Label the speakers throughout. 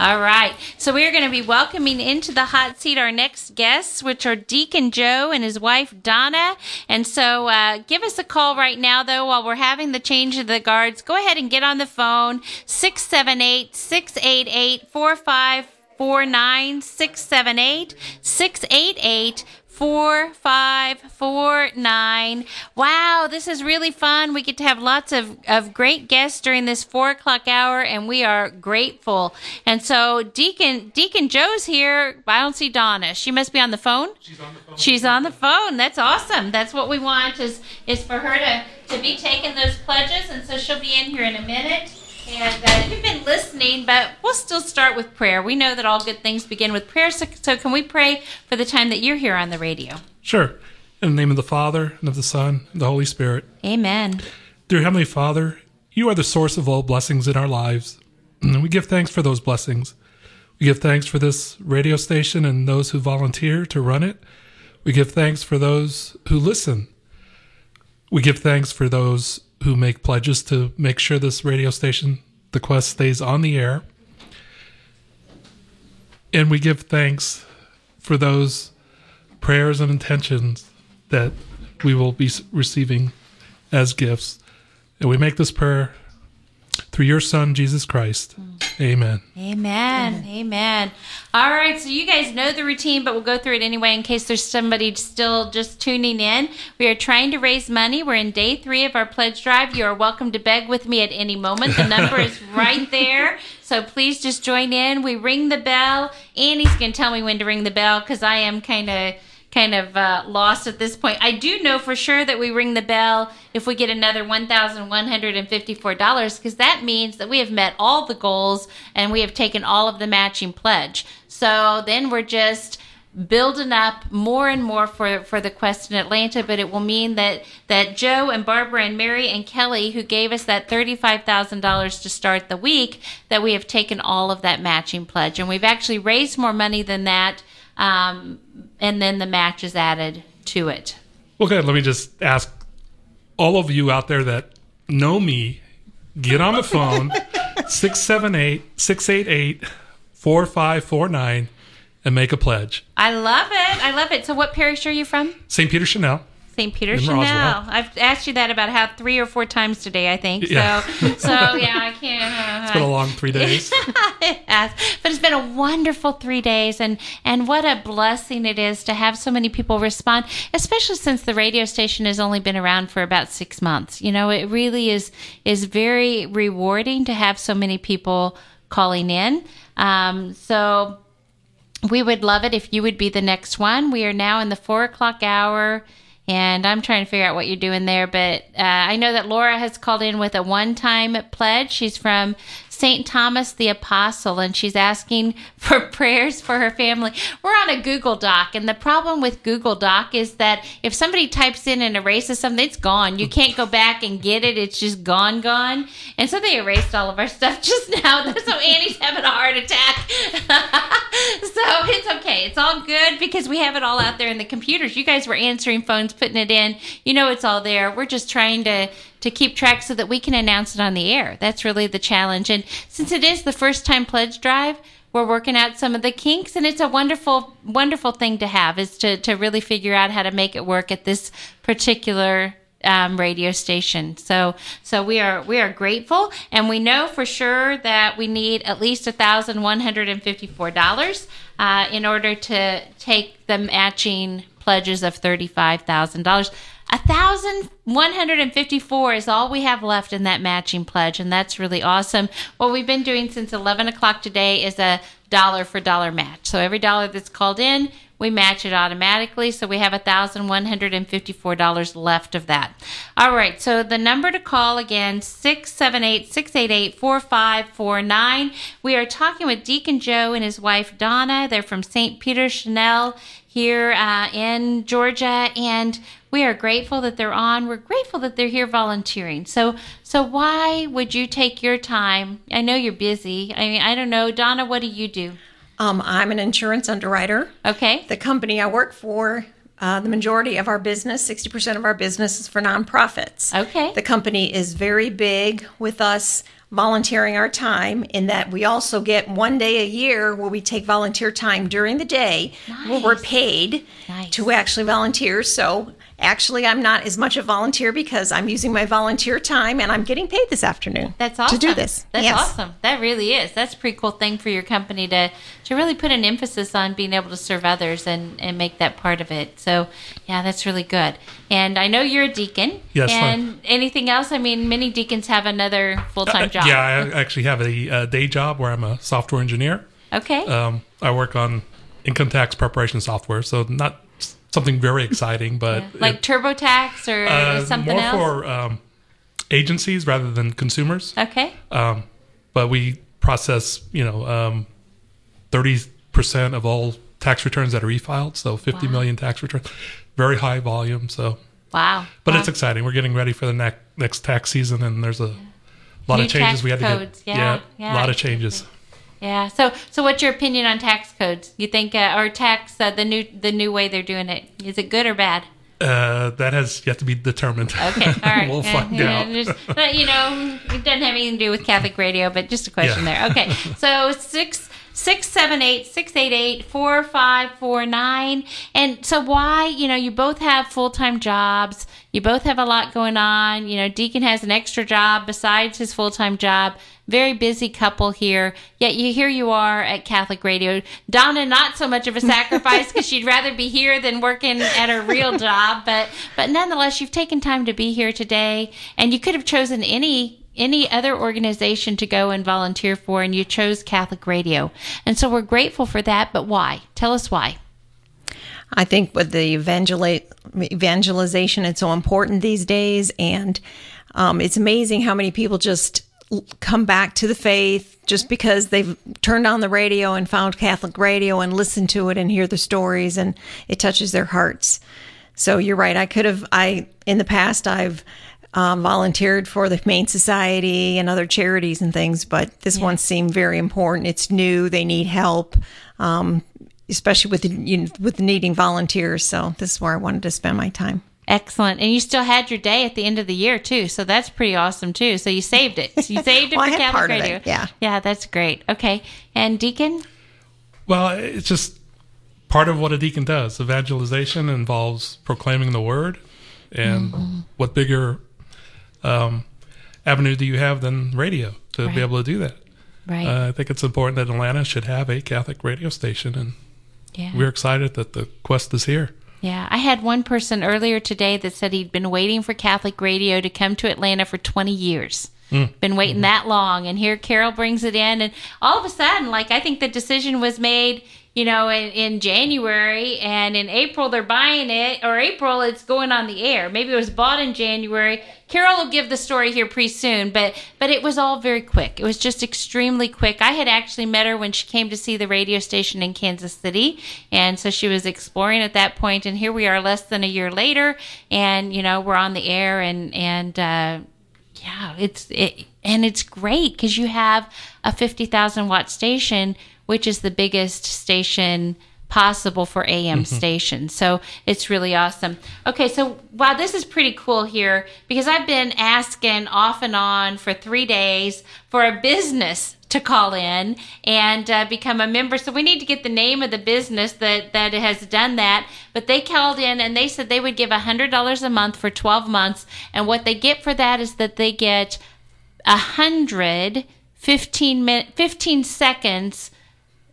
Speaker 1: All right. So we are going to be welcoming into the hot seat our next guests, which are Deacon Joe and his wife Donna. And so uh, give us a call right now, though, while we're having the change of the guards. Go ahead and get on the phone 678 688 4549 678 688 4549. Wow, this is really fun. We get to have lots of, of great guests during this four o'clock hour, and we are grateful. And so Deacon Deacon Joe's here. I don't see Donna. She must be on the phone.
Speaker 2: She's on the phone.
Speaker 1: She's on the phone. That's awesome. That's what we want is is for her to, to be taking those pledges, and so she'll be in here in a minute. And uh, you've been listening, but we'll still start with prayer. We know that all good things begin with prayer. So, so can we pray for the time that you're here on the radio?
Speaker 2: Sure. In the name of the Father, and of the Son, and the Holy Spirit.
Speaker 1: Amen.
Speaker 2: Dear Heavenly Father, you are the source of all blessings in our lives. And we give thanks for those blessings. We give thanks for this radio station and those who volunteer to run it. We give thanks for those who listen. We give thanks for those who make pledges to make sure this radio station, The Quest, stays on the air. And we give thanks for those prayers and intentions that we will be receiving as gifts. And we make this prayer through your Son, Jesus Christ. Mm. Amen.
Speaker 1: Amen. Amen. All right. So you guys know the routine, but we'll go through it anyway in case there's somebody still just tuning in. We are trying to raise money. We're in day three of our pledge drive. You are welcome to beg with me at any moment. The number is right there. So please just join in. We ring the bell. Annie's going to tell me when to ring the bell because I am kind of kind of uh, lost at this point. I do know for sure that we ring the bell if we get another $1,154 because that means that we have met all the goals and we have taken all of the matching pledge. So then we're just building up more and more for, for the quest in Atlanta, but it will mean that, that Joe and Barbara and Mary and Kelly, who gave us that $35,000 to start the week, that we have taken all of that matching pledge. And we've actually raised more money than that um, and then the match is added to it.
Speaker 2: Well, good. Let me just ask all of you out there that know me, get on the phone 678 688 4549 and make a pledge.
Speaker 1: I love it. I love it. So, what parish are you from?
Speaker 2: St. Peter Chanel.
Speaker 1: St. Peter
Speaker 2: In
Speaker 1: Chanel. I've asked you that about how three or four times today, I think.
Speaker 2: Yeah.
Speaker 1: So, so yeah, I can't.
Speaker 2: It's been a long three days.
Speaker 1: it has. But it's been a wonderful three days, and and what a blessing it is to have so many people respond, especially since the radio station has only been around for about six months. You know, it really is is very rewarding to have so many people calling in. Um, so we would love it if you would be the next one. We are now in the four o'clock hour. And I'm trying to figure out what you're doing there, but uh, I know that Laura has called in with a one-time pledge. She's from St. Thomas the Apostle, and she's asking for prayers for her family. We're on a Google Doc, and the problem with Google Doc is that if somebody types in and erases something, it's gone. You can't go back and get it. It's just gone, gone. And so they erased all of our stuff just now. So Annie's having a heart attack. so it's okay. It's all good because we have it all out there in the computers. You guys were answering phones, putting it in. You know it's all there. We're just trying to to keep track so that we can announce it on the air. That's really the challenge. And since it is the first time pledge drive, we're working out some of the kinks and it's a wonderful wonderful thing to have is to to really figure out how to make it work at this particular um, radio station. So so we are we are grateful and we know for sure that we need at least a thousand one hundred and fifty four dollars uh, in order to take the matching pledges of thirty five thousand dollars. A thousand one hundred and fifty-four is all we have left in that matching pledge, and that's really awesome. What we've been doing since eleven o'clock today is a dollar for dollar match. So every dollar that's called in, we match it automatically. So we have a thousand one hundred and fifty-four dollars left of that. All right. So the number to call again six seven eight six eight eight four five four nine. We are talking with Deacon Joe and his wife Donna. They're from St. Peter Chanel here uh, in Georgia, and we are grateful that they're on. We're grateful that they're here volunteering. So, so why would you take your time? I know you're busy. I mean, I don't know, Donna. What do you do?
Speaker 3: Um, I'm an insurance underwriter.
Speaker 1: Okay.
Speaker 3: The company I work for, uh, the majority of our business, 60% of our business is for nonprofits.
Speaker 1: Okay.
Speaker 3: The company is very big with us volunteering our time in that we also get one day a year where we take volunteer time during the day where we're paid
Speaker 1: Nice.
Speaker 3: to actually volunteer. So actually, I'm not as much a volunteer because I'm using my volunteer time and I'm getting paid this afternoon
Speaker 1: That's awesome.
Speaker 3: to do this.
Speaker 1: That's
Speaker 3: Yes.
Speaker 1: awesome. That really is. That's a pretty cool thing for your company to to really put an emphasis on being able to serve others and and make that part of it. So, yeah, that's really good. And I know you're a deacon.
Speaker 2: Yes,
Speaker 1: And anything else? I mean, many deacons have another full time
Speaker 2: Uh,
Speaker 1: job.
Speaker 2: Yeah, I actually have a, uh day job where I'm a software engineer.
Speaker 1: Okay.
Speaker 2: Um, I work on income tax preparation software, so not s- something very exciting, but
Speaker 1: like
Speaker 2: it-
Speaker 1: TurboTax or
Speaker 2: uh,
Speaker 1: something
Speaker 2: more
Speaker 1: else.
Speaker 2: for um, agencies rather than consumers.
Speaker 1: okay.
Speaker 2: Um, but we process, you know, um, thirty percent of all tax returns that are e-filed, so fifty
Speaker 1: Wow.
Speaker 2: million tax returns, very high volume. So,
Speaker 1: Wow.
Speaker 2: but
Speaker 1: Wow.
Speaker 2: it's exciting. We're getting ready for the next next tax season, and there's a lot
Speaker 1: New
Speaker 2: of changes we had to
Speaker 1: codes.
Speaker 2: get.
Speaker 1: Yeah, yeah,
Speaker 2: a lot of changes.
Speaker 1: Yeah. So, so what's your opinion on tax codes? You think, uh, or tax uh, the new the new way they're doing it? Is it good or bad?
Speaker 2: Uh, that has yet to be determined.
Speaker 1: Okay, all right.
Speaker 2: we'll find
Speaker 1: yeah,
Speaker 2: out.
Speaker 1: just- but, you know, it doesn't have anything to do with Catholic radio, but just a question
Speaker 2: Yeah.
Speaker 1: there. Okay, so six six seven eight six eight eight four five four nine. And so why? You know, you both have full time jobs. You both have a lot going on. You know, Deacon has an extra job besides his full time job. Very busy couple here. Yet you here you are at Catholic Radio. Donna, not so much of a sacrifice because she'd rather be here than working at her real job. But but nonetheless, you've taken time to be here today, and you could have chosen any any other organization to go and volunteer for, and you chose Catholic Radio. And so we're grateful for that. But why? Tell us why.
Speaker 3: I think with the evangela- evangelization, it's so important these days, and um, it's amazing how many people just come back to the faith just because they've turned on the radio and found Catholic radio and listened to it and hear the stories, and it touches their hearts. So you're right. I could have. I in the past I've um, volunteered for the Humane Society and other charities and things, but this one seemed very important. It's new. They need help. Um, especially with the, you know, with needing volunteers. So this is where I wanted to spend my time.
Speaker 1: Excellent. And you still had your day at the end of the year too. So that's pretty awesome too. So you saved it. You saved it
Speaker 3: Well, I
Speaker 1: for
Speaker 3: had
Speaker 1: Catholic
Speaker 3: part of it,
Speaker 1: Radio.
Speaker 3: yeah.
Speaker 1: Yeah, that's great. Okay. And Deacon?
Speaker 2: Well, it's just part of what a deacon does. Evangelization involves proclaiming the word, and
Speaker 1: Mm-hmm.
Speaker 2: what bigger um, avenue do you have than radio to
Speaker 1: Right.
Speaker 2: be able to do that?
Speaker 1: Right.
Speaker 2: Uh, I think it's important that Atlanta should have a Catholic radio station, and
Speaker 1: yeah.
Speaker 2: we're excited that the quest is here.
Speaker 1: Yeah, I had one person earlier today that said he'd been waiting for Catholic radio to come to Atlanta for 20 years. Hmm. Been waiting hmm. that long, and here Carol brings it in, and all of a sudden, like I think the decision was made, you know, in, in January, and in April they're buying it, or April it's going on the air. Maybe it was bought in January. Carol will give the story here pretty soon, but but it was all very quick. It was just extremely quick. I had actually met her when she came to see the radio station in Kansas City, and so she was exploring at that point. And here we are, less than a year later, and you know we're on the air, and and uh, yeah, it's it, and it's great because you have a fifty thousand watt station, which is the biggest station possible for AM stations. So it's really awesome. Okay, so wow, this is pretty cool here because I've been asking off and on for three days for a business to call in and uh, become a member. So we need to get the name of the business that that has done that. But they called in and they said they would give hundred dollars a month for twelve months, and what they get for that is that they get a hundred 15 minute 15 seconds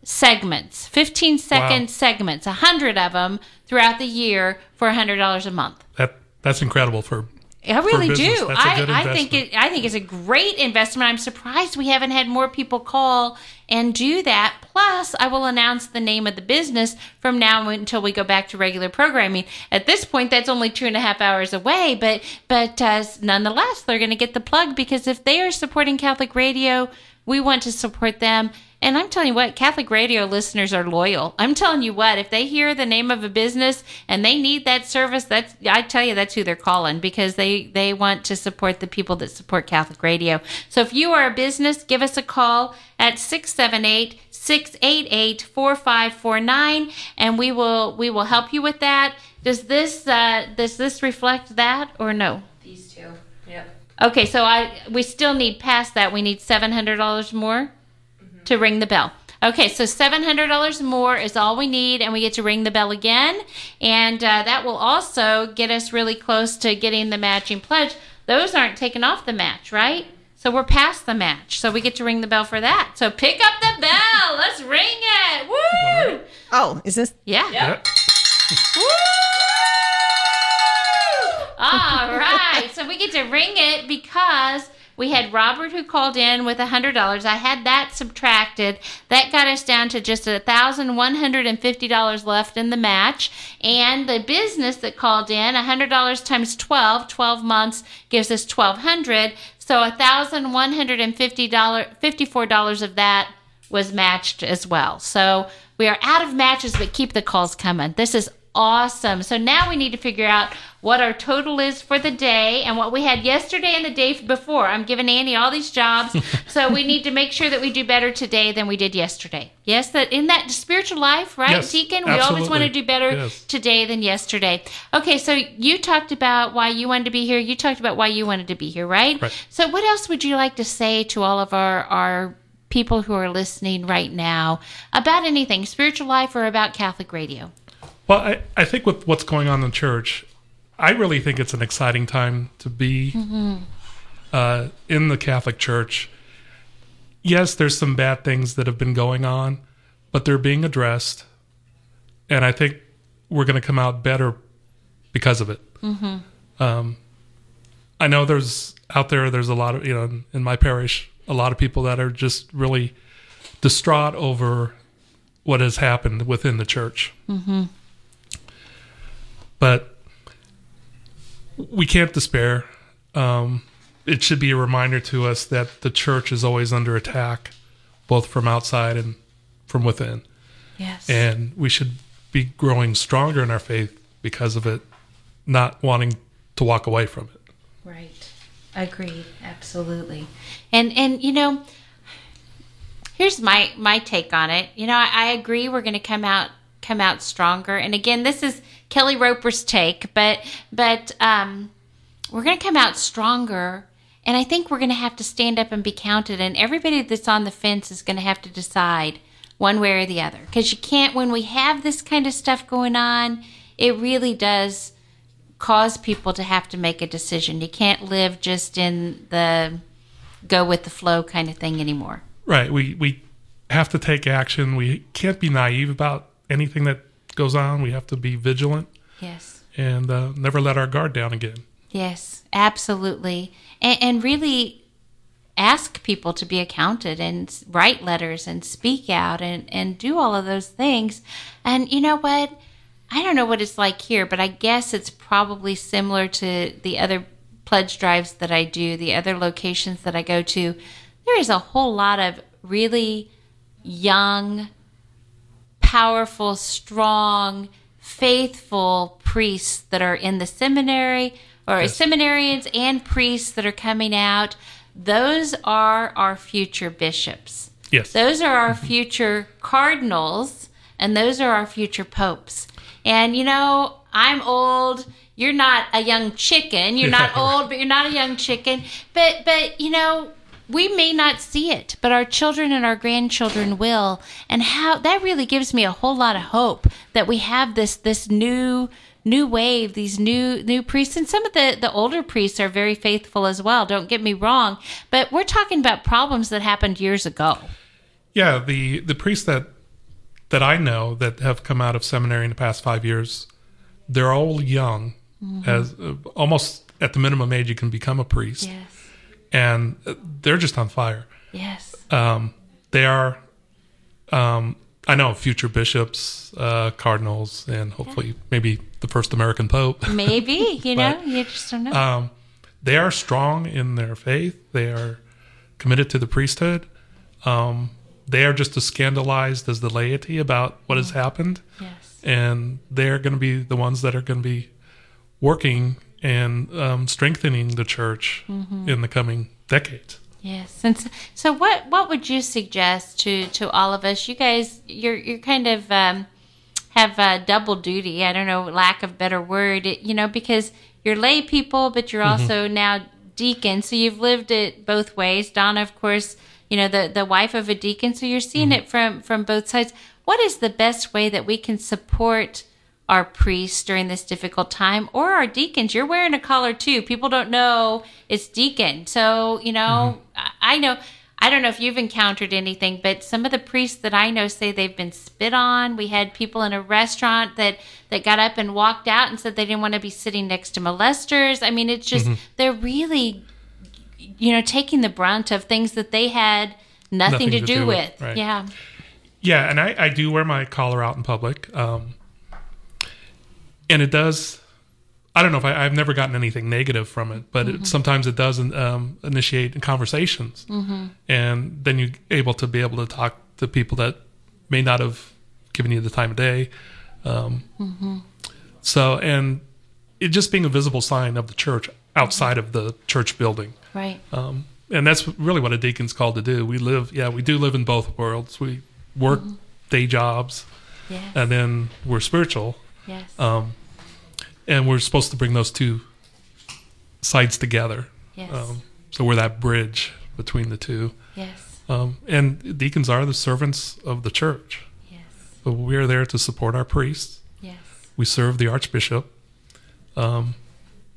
Speaker 1: segments 15 second
Speaker 2: Wow.
Speaker 1: segments a hundred of them throughout the year for a hundred dollars a month
Speaker 2: That that's incredible for
Speaker 1: I really do. I, I think it. I think it's a great investment. I'm surprised we haven't had more people call and do that. Plus, I will announce the name of the business from now until we go back to regular programming. At this point, that's only two and a half hours away, but but uh, nonetheless, they're going to get the plug because if they are supporting Catholic radio, we want to support them. And I'm telling you what, Catholic radio listeners are loyal. I'm telling you what, if they hear the name of a business and they need that service, that's I tell you that's who they're calling because they they want to support the people that support Catholic radio. So if you are a business, give us a call at 678 688 4549 and we will we will help you with that. Does this uh does this reflect that or no?
Speaker 4: These two. Yep.
Speaker 1: Okay, so I we still need past that. We need seven hundred dollars more to ring the bell. Okay, so seven hundred dollars more is all we need, and we get to ring the bell again, and uh, that will also get us really close to getting the matching pledge. Those aren't taken off the match, right? So we're past the match, so we get to ring the bell for that. So pick up the bell. Let's ring it. Woo!
Speaker 3: Oh, is this?
Speaker 1: Yeah.
Speaker 2: Yep.
Speaker 1: Woo! All right. So we get to ring it because we had Robert who called in with a hundred dollars. I had that subtracted. That got us down to just a thousand one hundred and fifty dollars left in the match. And the business that called in, a hundred dollars times 12, 12 months gives us twelve hundred. So a thousand one hundred and fifty dollars fifty-four dollars of that was matched as well. So we are out of matches, but keep the calls coming. This is awesome. So now we need to figure out what our total is for the day and what we had yesterday and the day before. I'm giving Annie all these jobs, so we need to make sure that we do better today than we did yesterday. Yes, that in that spiritual life, right,
Speaker 2: Yes,
Speaker 1: Deacon? We always want to do better
Speaker 2: Yes.
Speaker 1: today than yesterday. Okay, so you talked about why you wanted to be here. You talked about why you wanted to be here, right?
Speaker 2: Right.
Speaker 1: So what else would you like to say to all of our our people who are listening right now about anything, spiritual life or about Catholic radio?
Speaker 2: Well, I, I think with what's going on in the church, I really think it's an exciting time to be uh, in the Catholic Church. Yes, there's some bad things that have been going on, but they're being addressed, and I think we're going to come out better because of it. Um, I know there's out there. There's a lot of you know in, in my parish, a lot of people that are just really distraught over what has happened within the church but we can't despair. Um, it should be a reminder to us that the church is always under attack, both from outside and from within.
Speaker 1: Yes.
Speaker 2: And we should be growing stronger in our faith because of it, not wanting to walk away from it.
Speaker 1: Right. Agreed. Absolutely. And and you know, here's my my take on it. You know, I, I agree we're going to come out come out stronger. And again, this is Kelly Roper's take, but but um, we're going to come out stronger. And I think we're going to have to stand up and be counted. And everybody that's on the fence is going to have to decide one way or the other. Because you can't, when we have this kind of stuff going on, it really does cause people to have to make a decision. You can't live just in the go with the flow kind of thing anymore.
Speaker 2: Right. We we have to take action. We can't be naive about anything that goes on. We have to be vigilant
Speaker 1: Yes.
Speaker 2: and uh, never let our guard down again.
Speaker 1: Yes, absolutely. And, and really ask people to be accounted and write letters and speak out and, and do all of those things. And you know what? I don't know what it's like here, but I guess it's probably similar to the other pledge drives that I do, the other locations that I go to. There is a whole lot of really young, powerful, strong, faithful priests that are in the seminary or
Speaker 2: Yes.
Speaker 1: seminarians and priests that are coming out. Those are our future bishops.
Speaker 2: Yes.
Speaker 1: Those are our future cardinals and those are our future popes. And you know, I'm old. You're not a young chicken. You're not old, but you're not a young chicken. But but you know, we may not see it, but our children and our grandchildren will. And how that really gives me a whole lot of hope that we have this this new new wave, these new new priests, and some of the the older priests are very faithful as well. Don't get me wrong, but we're talking about problems that happened years ago.
Speaker 2: Yeah, the the priests that that I know that have come out of seminary in the past five years, they're all young, as uh, almost at the minimum age you can become a priest,
Speaker 1: Yes.
Speaker 2: And they're just on fire.
Speaker 1: Yes.
Speaker 2: Um, they are, um, I know, future bishops, uh, cardinals, and hopefully maybe the first American pope.
Speaker 1: Maybe, you know, you just don't know.
Speaker 2: um, they are strong in their faith. They are committed to the priesthood. Um, they are just as scandalized as the laity about what has happened,
Speaker 1: yes.
Speaker 2: and they're going to be the ones that are going to be working and um, strengthening the church in the coming decades.
Speaker 1: Yes. And so, so what what would you suggest to to all of us? You guys you're you're kind of um have uh, double duty. I don't know, lack of better word, you know, because you're lay people, but you're also now deacon. So you've lived it both ways. Donna, of course, you know the the wife of a deacon. So you're seeing
Speaker 2: Mm-hmm.
Speaker 1: it from from both sides. What is the best way that we can support? Our priests during this difficult time, or our deacons. You're wearing a collar too. People don't know it's deacon. So, you know, I I know I don't know if you've encountered anything, but some of the priests that I know say they've been spit on. We had people in a restaurant that that got up and walked out and said they didn't want to be sitting next to molesters. I mean, it's just they're really you know taking the brunt of things that they had nothing, to, do, with.
Speaker 2: right.
Speaker 1: Yeah.
Speaker 2: Yeah, and I, I do wear my collar out in public. Um, and it does, I don't know if I, I've never gotten anything negative from it, but it, sometimes it does um, initiate conversations. And then you're able to be able to talk to people that may not have given you the time of day. Um, So, and it just being a visible sign of the church outside of the church building.
Speaker 1: Right.
Speaker 2: Um, and that's really what a deacon's called to do. We live, yeah, we do live in both worlds. We work day jobs,
Speaker 1: yes.
Speaker 2: and then we're spiritual,
Speaker 1: yes.
Speaker 2: um, and we're supposed to bring those two sides together.
Speaker 1: yes.
Speaker 2: Um, so we're that bridge between the two.
Speaker 1: yes.
Speaker 2: Um, and deacons are the servants of the church.
Speaker 1: Yes.
Speaker 2: So we are there to support our priests.
Speaker 1: Yes.
Speaker 2: We serve the archbishop, um,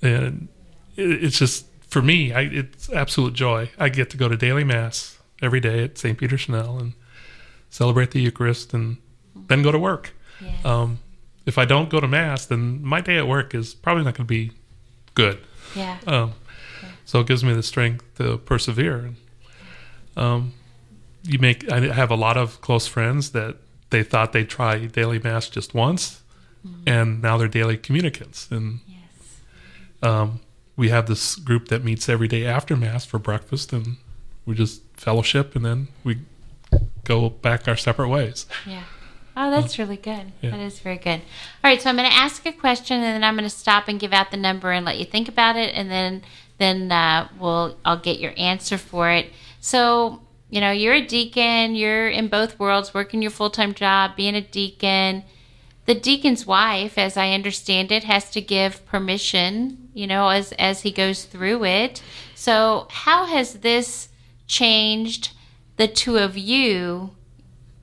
Speaker 2: and it, it's just for me, I, it's absolute joy. I get to go to daily mass every day at St. Peter Chanel and celebrate the Eucharist, and then go to work.
Speaker 1: Yes.
Speaker 2: Um, if I don't go to mass, then my day at work is probably not going to be good.
Speaker 1: yeah.
Speaker 2: Um, so it gives me the strength to persevere. Um, you make I have a lot of close friends that they thought they'd try daily mass just once, and now they're daily communicants. And
Speaker 1: yes.
Speaker 2: um, we have this group that meets every day after mass for breakfast, and we just fellowship, and then we go back our separate ways.
Speaker 1: Yeah. Oh, that's really good.
Speaker 2: Yeah.
Speaker 1: That is very good. All right, so I'm going to ask a question, and then I'm going to stop and give out the number and let you think about it, and then then uh, we'll I'll get your answer for it. So you know, you're a deacon. You're in both worlds, working your full time job, being a deacon. The deacon's wife, as I understand it, has to give permission. You know, as as he goes through it. So how has this changed the two of you?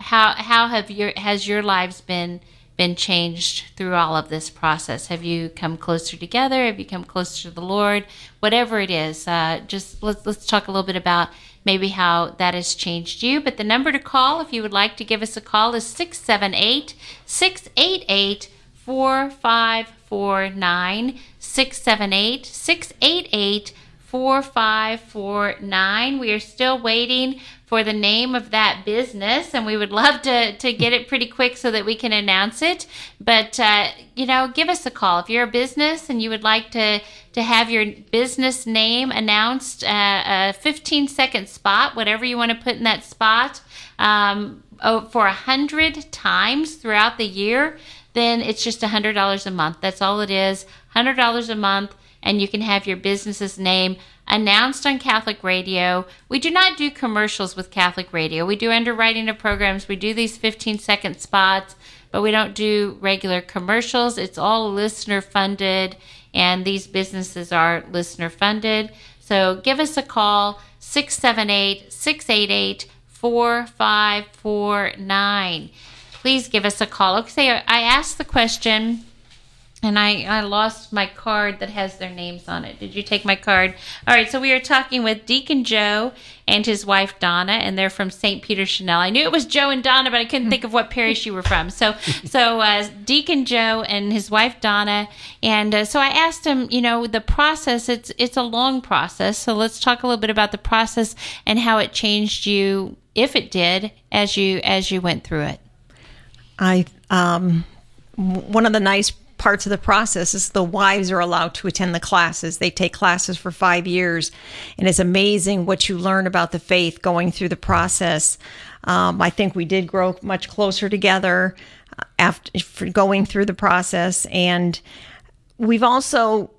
Speaker 1: How how have your has your lives been been changed through all of this process? Have you come closer together? Have you come closer to the lord? Whatever it is uh, just let's let's talk a little bit about maybe how that has changed you. But the number to call if you would like to give us a call is 678 688 4549 678 688 4549 we are still waiting for the name of that business and we would love to, to get it pretty quick so that we can announce it. But uh, you know give us a call. If you're a business and you would like to to have your business name announced uh, a 15 second spot whatever you want to put in that spot um, oh, for a hundred times throughout the year then it's just a hundred dollars a month. That's all it is. Hundred dollars a month and you can have your business's name announced on Catholic radio. We do not do commercials with Catholic radio. We do underwriting of programs. We do these 15 second spots, but we don't do regular commercials. It's all listener funded, and these businesses are listener funded. So give us a call 678 688 4549. Please give us a call. Okay, I asked the question and I, I lost my card that has their names on it. Did you take my card? All right, so we are talking with Deacon Joe and his wife Donna, and they're from St. Peter Chanel. I knew it was Joe and Donna, but I couldn't think of what parish you were from. So, so uh, Deacon Joe and his wife Donna, and uh, so I asked him, you know, the process. It's it's a long process. So let's talk a little bit about the process and how it changed you, if it did, as you as you went through it.
Speaker 3: I um, one of the nice parts of the process is the wives are allowed to attend the classes. They take classes for five years, and it's amazing what you learn about the faith going through the process. Um, I think we did grow much closer together after for going through the process, and we've also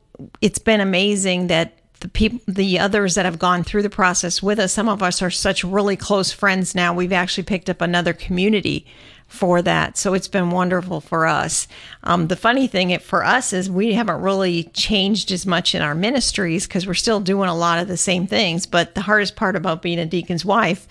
Speaker 3: it's been amazing that the people, the others that have gone through the process with us, some of us are such really close friends now. We've actually picked up another community for that. So it's been wonderful for us. Um, the funny thing for us is we haven't really changed as much in our ministries because we're still doing a lot of the same things. But the hardest part about being a deacon's wife,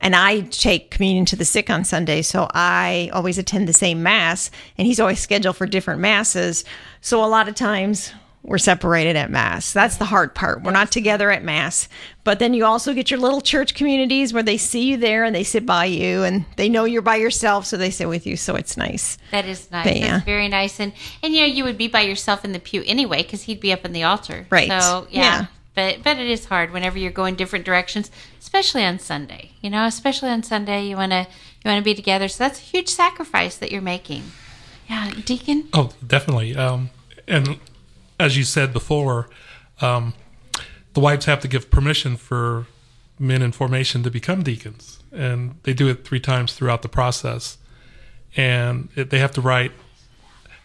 Speaker 3: and I take communion to the sick on Sunday, so I always attend the same mass, and he's always scheduled for different masses. So a lot of times we're separated at mass. That's the hard part. We're not together at mass. But then you also get your little church communities where they see you there and they sit by you and they know you're by yourself, so they sit with you. So it's nice.
Speaker 1: That is nice.
Speaker 3: But, yeah.
Speaker 1: That's very nice. And and you know you would be by yourself in the pew anyway because he'd be up in the altar.
Speaker 3: Right.
Speaker 1: So yeah.
Speaker 3: Yeah.
Speaker 1: But but it is hard whenever you're going different directions, especially on Sunday. You know, especially on Sunday, you wanna you wanna be together. So that's a huge sacrifice that you're making. Yeah, Deacon.
Speaker 2: Oh, definitely. Um, and as you said before, um, the wives have to give permission for men in formation to become deacons, and they do it three times throughout the process. And it, they have to write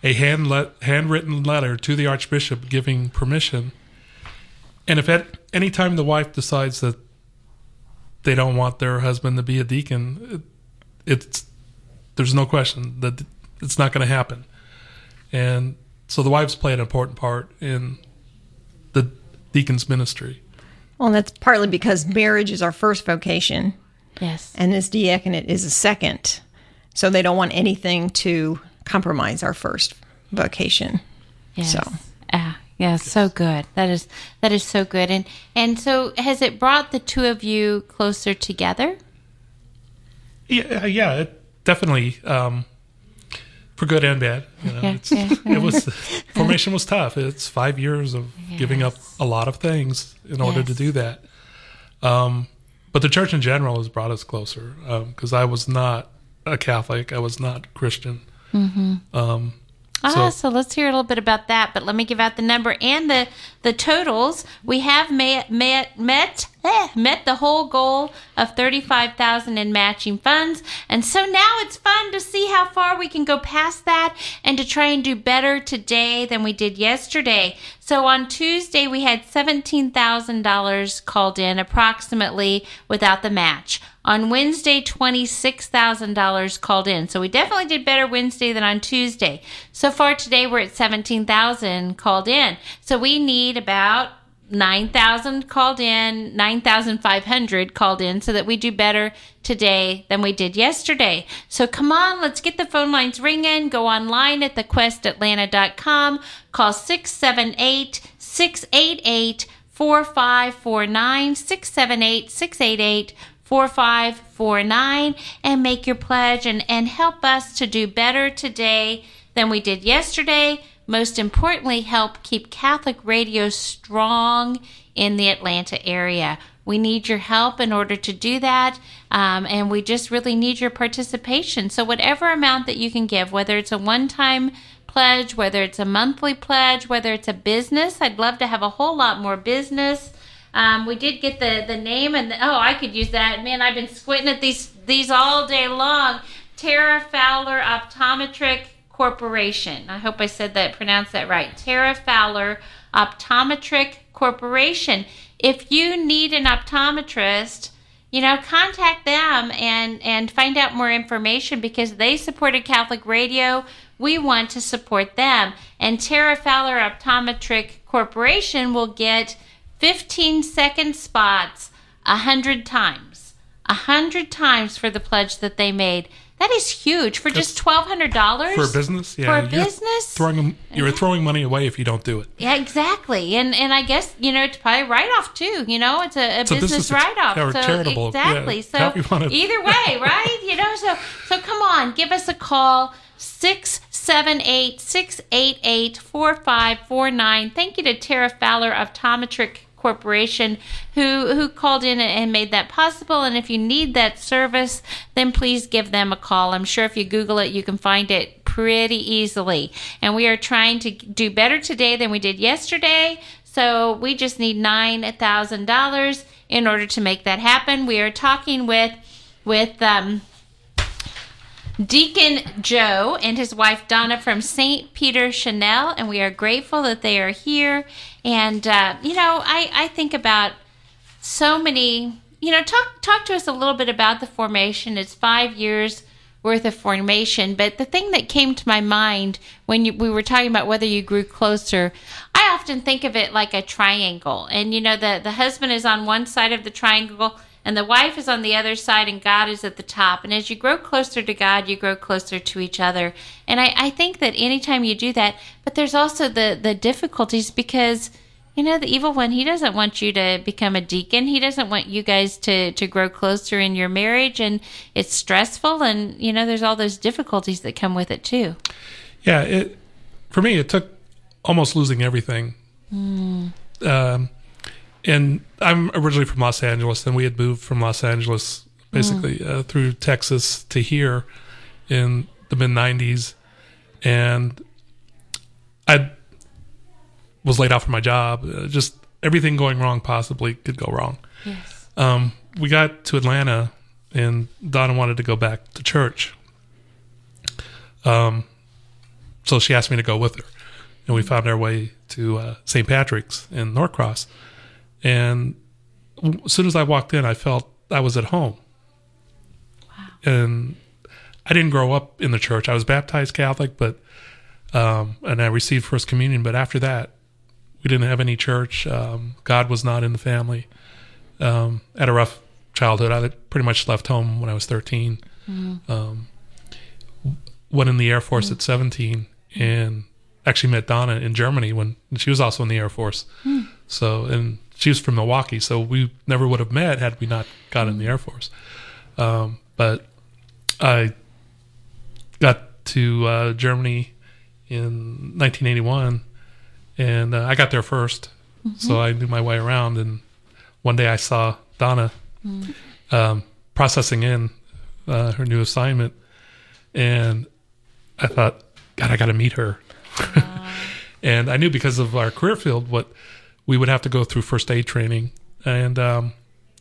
Speaker 2: a hand let, handwritten letter to the archbishop giving permission. And if at any time the wife decides that they don't want their husband to be a deacon, it, it's there's no question that it's not going to happen. And so the wives play an important part in the deacon's ministry.
Speaker 3: Well, that's partly because marriage is our first vocation
Speaker 1: Yes.
Speaker 3: and this diaconate is a second. So they don't want anything to compromise our first vocation.
Speaker 1: Yes.
Speaker 3: So.
Speaker 1: Ah, yeah, so good. That is that is so good. And and so has it brought the two of you closer together?
Speaker 2: Yeah, yeah, it definitely um, for good and bad. You know,
Speaker 1: Yeah,
Speaker 2: it's,
Speaker 1: yeah.
Speaker 2: it was formation was tough. It's five years of giving up a lot of things in order to do that. Um, but the church in general has brought us closer because I was not a Catholic. I was not Christian. Um,
Speaker 1: Ah,
Speaker 2: So-
Speaker 1: so let's hear a little bit about that. But let me give out the number and the the totals. We have met met met eh, met the whole goal of thirty five thousand in matching funds, and so now it's fun to see how far we can go past that and to try and do better today than we did yesterday. So on Tuesday we had seventeen thousand dollars called in, approximately without the match. On Wednesday, $26,000 called in. So we definitely did better Wednesday than on Tuesday. So far today, we're at 17,000 called in. So we need about 9,000 called in, 9,500 called in so that we do better today than we did yesterday. So come on, let's get the phone lines ringing. Go online at thequestatlanta.com. Call 678 688 4549 678 688 4549 and make your pledge and, and help us to do better today than we did yesterday. Most importantly, help keep Catholic radio strong in the Atlanta area. We need your help in order to do that, um, and we just really need your participation. So, whatever amount that you can give, whether it's a one time pledge, whether it's a monthly pledge, whether it's a business, I'd love to have a whole lot more business. Um, we did get the the name and the, oh, I could use that. Man, I've been squinting at these these all day long. Tara Fowler Optometric Corporation. I hope I said that, pronounced that right. Tara Fowler Optometric Corporation. If you need an optometrist, you know, contact them and and find out more information because they supported Catholic Radio. We want to support them. And Tara Fowler Optometric Corporation will get 15 second spots a hundred times. A hundred times for the pledge that they made. That is huge for just twelve hundred dollars
Speaker 2: for a business, yeah,
Speaker 1: For a
Speaker 2: you're
Speaker 1: business,
Speaker 2: throwing you're throwing money away if you don't do it.
Speaker 1: yeah, exactly. And and I guess you know it's probably write off too. You know, it's a, a business write off.
Speaker 2: or
Speaker 1: so
Speaker 2: charitable,
Speaker 1: exactly.
Speaker 2: yeah,
Speaker 1: So
Speaker 2: however you wanna-
Speaker 1: either way, right? You know, so so come on, give us a call six seven eight six eight eight four five four nine. Thank you to Tara Fowler Optometric Corporation who who called in and made that possible. And if you need that service, then please give them a call. I'm sure if you Google it, you can find it pretty easily. And we are trying to do better today than we did yesterday. So we just need nine thousand dollars in order to make that happen. We are talking with with um, Deacon Joe and his wife Donna from St. Peter Chanel, and we are grateful that they are here. And uh, you know, I I think about so many. You know, talk talk to us a little bit about the formation. It's five years worth of formation, but the thing that came to my mind when you, we were talking about whether you grew closer, I often think of it like a triangle. And you know, the the husband is on one side of the triangle and the wife is on the other side and God is at the top. And as you grow closer to God, you grow closer to each other. And I, I think that anytime you do that, but there's also the, the difficulties because, you know, the evil one, he doesn't want you to become a deacon. He doesn't want you guys to, to grow closer in your marriage. And it's stressful. And, you know, there's all those difficulties that come with it too.
Speaker 2: Yeah. It, for me, it took almost losing everything. Mm. Um, and I'm originally from Los Angeles, and we had moved from Los Angeles basically mm. uh, through Texas to here in the mid '90s, and I was laid off from my job. Uh, just everything going wrong possibly could go wrong. Yes. Um, we got to Atlanta, and Donna wanted to go back to church. Um, so she asked me to go with her, and we found our way to uh, St. Patrick's in Norcross and as soon as I walked in, I felt I was at home. Wow. And I didn't grow up in the church. I was baptized Catholic, but um, and I received First Communion. But after that, we didn't have any church. Um, God was not in the family. Um, had a rough childhood. I pretty much left home when I was 13. Mm-hmm. Um, went in the Air Force mm-hmm. at 17 and actually met Donna in Germany when she was also in the Air Force. Mm. So, and she was from Milwaukee, so we never would have met had we not gotten in the Air Force. Um, but I got to uh, Germany in 1981, and uh, I got there 1st mm-hmm. so I knew my way around. And one day I saw Donna mm. um, processing in uh, her new assignment, and I thought, God, I got to meet her. and I knew because of our career field what we would have to go through first aid training. And um,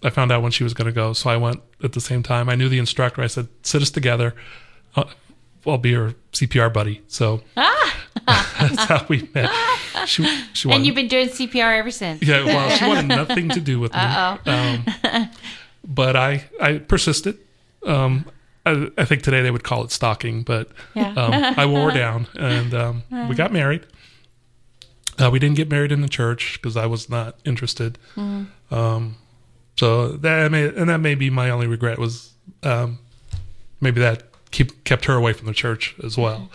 Speaker 2: I found out when she was going to go. So I went at the same time. I knew the instructor. I said, sit us together. Uh, I'll be your CPR buddy. So ah. that's how we met.
Speaker 1: She, she wanted, and you've been doing CPR ever since.
Speaker 2: Yeah, well, she wanted nothing to do with me. Um, but I, I persisted. Um, I, I, think today they would call it stalking, but yeah. um, I wore down and um, we got married. Uh, we didn't get married in the church because I was not interested. Mm. Um, so that may, and that may be my only regret was um, maybe that keep kept her away from the church as well. Mm.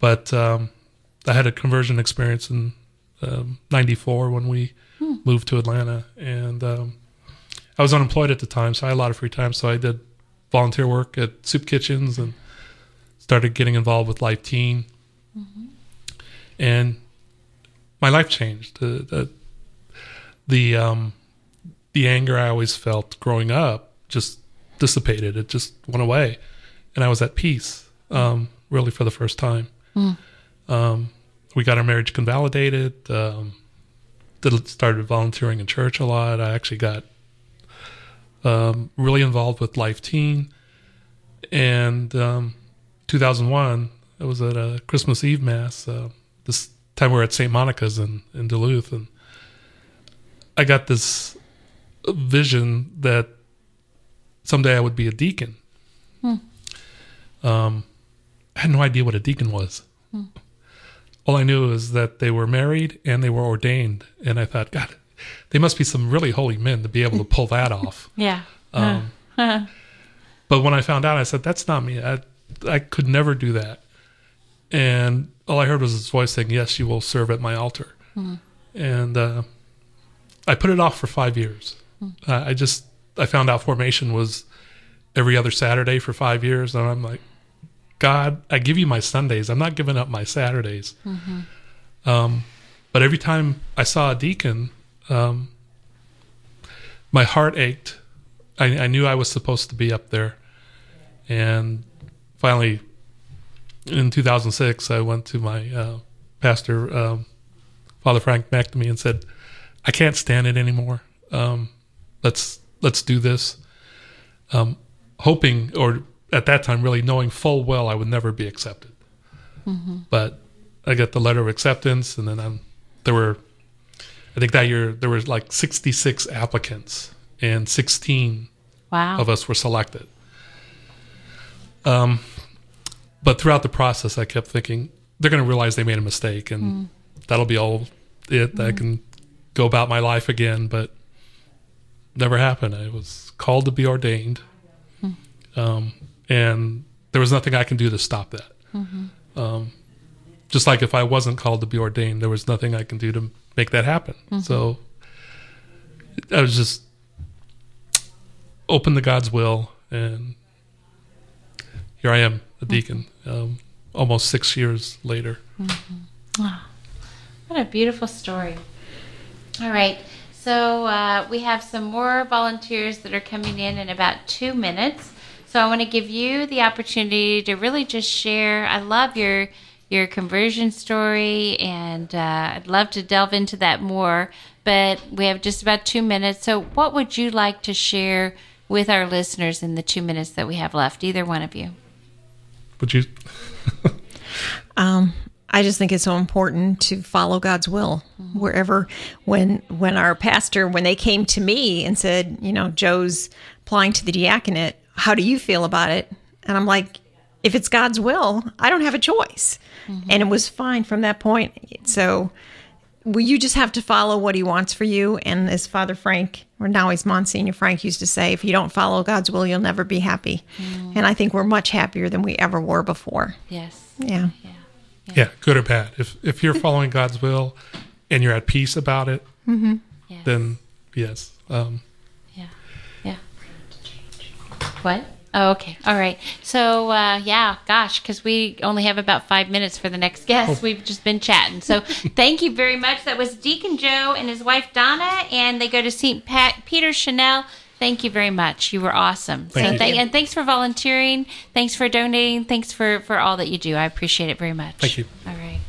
Speaker 2: But um, I had a conversion experience in '94 um, when we mm. moved to Atlanta, and um, I was unemployed at the time, so I had a lot of free time. So I did volunteer work at soup kitchens and started getting involved with Life Teen. Mm-hmm. And my life changed. The the the, um, the anger I always felt growing up just dissipated. It just went away, and I was at peace. Um, really, for the first time. Mm. Um, we got our marriage convalidated. Um, did, started volunteering in church a lot. I actually got um, really involved with Life Teen. And um, 2001, I was at a Christmas Eve mass. Uh, this time we were at St. Monica's in, in Duluth, and I got this vision that someday I would be a deacon. Hmm. Um, I had no idea what a deacon was. Hmm. All I knew is that they were married and they were ordained, and I thought, God, they must be some really holy men to be able to pull that off.
Speaker 1: yeah. Um,
Speaker 2: but when I found out, I said, "That's not me. I, I could never do that." And all I heard was his voice saying, "Yes, you will serve at my altar." Mm. And uh, I put it off for five years. Mm. Uh, I just I found out formation was every other Saturday for five years, and I'm like, God, I give you my Sundays. I'm not giving up my Saturdays. Mm-hmm. Um, but every time I saw a deacon, um, my heart ached. I, I, knew I was supposed to be up there, and finally in 2006, I went to my uh, pastor, um, Father Frank McNamee, and said, "I can't stand it anymore. Um, let's let's do this." Um, hoping or at that time really knowing full well I would never be accepted. But I got the letter of acceptance, and then I'm, there were, I think that year there was like 66 applicants, and 16
Speaker 1: Wow.
Speaker 2: of us were selected. Um, but throughout the process, I kept thinking they're going to realize they made a mistake, and hmm. that'll be all it. I hmm. can go about my life again, but never happened. I was called to be ordained, hmm. um, and there was nothing I can do to stop that. Mm-hmm. Um, just like if I wasn't called to be ordained, there was nothing I can do to make that happen. Mm-hmm. So I was just open to God's will, and here I am, a deacon, um, almost six years later.
Speaker 1: What a beautiful story. All right. So uh, we have some more volunteers that are coming in in about two minutes. So I want to give you the opportunity to really just share. I love your your conversion story, and uh, I'd love to delve into that more. But we have just about two minutes. So what would you like to share with our listeners in the two minutes that we have left? Either one of you.
Speaker 2: Would you?
Speaker 3: Um, I just think it's so important to follow God's will wherever. When when our pastor when they came to me and said, you know, Joe's applying to the diaconate, how do you feel about it? And I'm like, if it's God's will, I don't have a choice. And it was fine from that point. So well, you just have to follow what he wants for you. And as Father Frank, or now he's Monsignor Frank, used to say, if you don't follow God's will, you'll never be happy. And I think we're much happier than we ever were before.
Speaker 1: Yes.
Speaker 3: Yeah.
Speaker 1: Yeah.
Speaker 2: Yeah, good or bad. If if you're following God's will and you're at peace about it,
Speaker 1: Yes.
Speaker 2: then yes. Um,
Speaker 1: Yeah. Yeah. What? Oh, okay. All right. So, uh, yeah, gosh, because we only have about five minutes for the next guest. We've just been chatting. So, thank you very much. That was Deacon Joe and his wife Donna, and they go to St. Pat Peter Chanel. Thank you very much. You were awesome.
Speaker 2: Thank
Speaker 1: so,
Speaker 2: you.
Speaker 1: thank, and thanks for volunteering. Thanks for donating. Thanks for for all that you do. I appreciate it very much.
Speaker 2: Thank you.
Speaker 1: All right.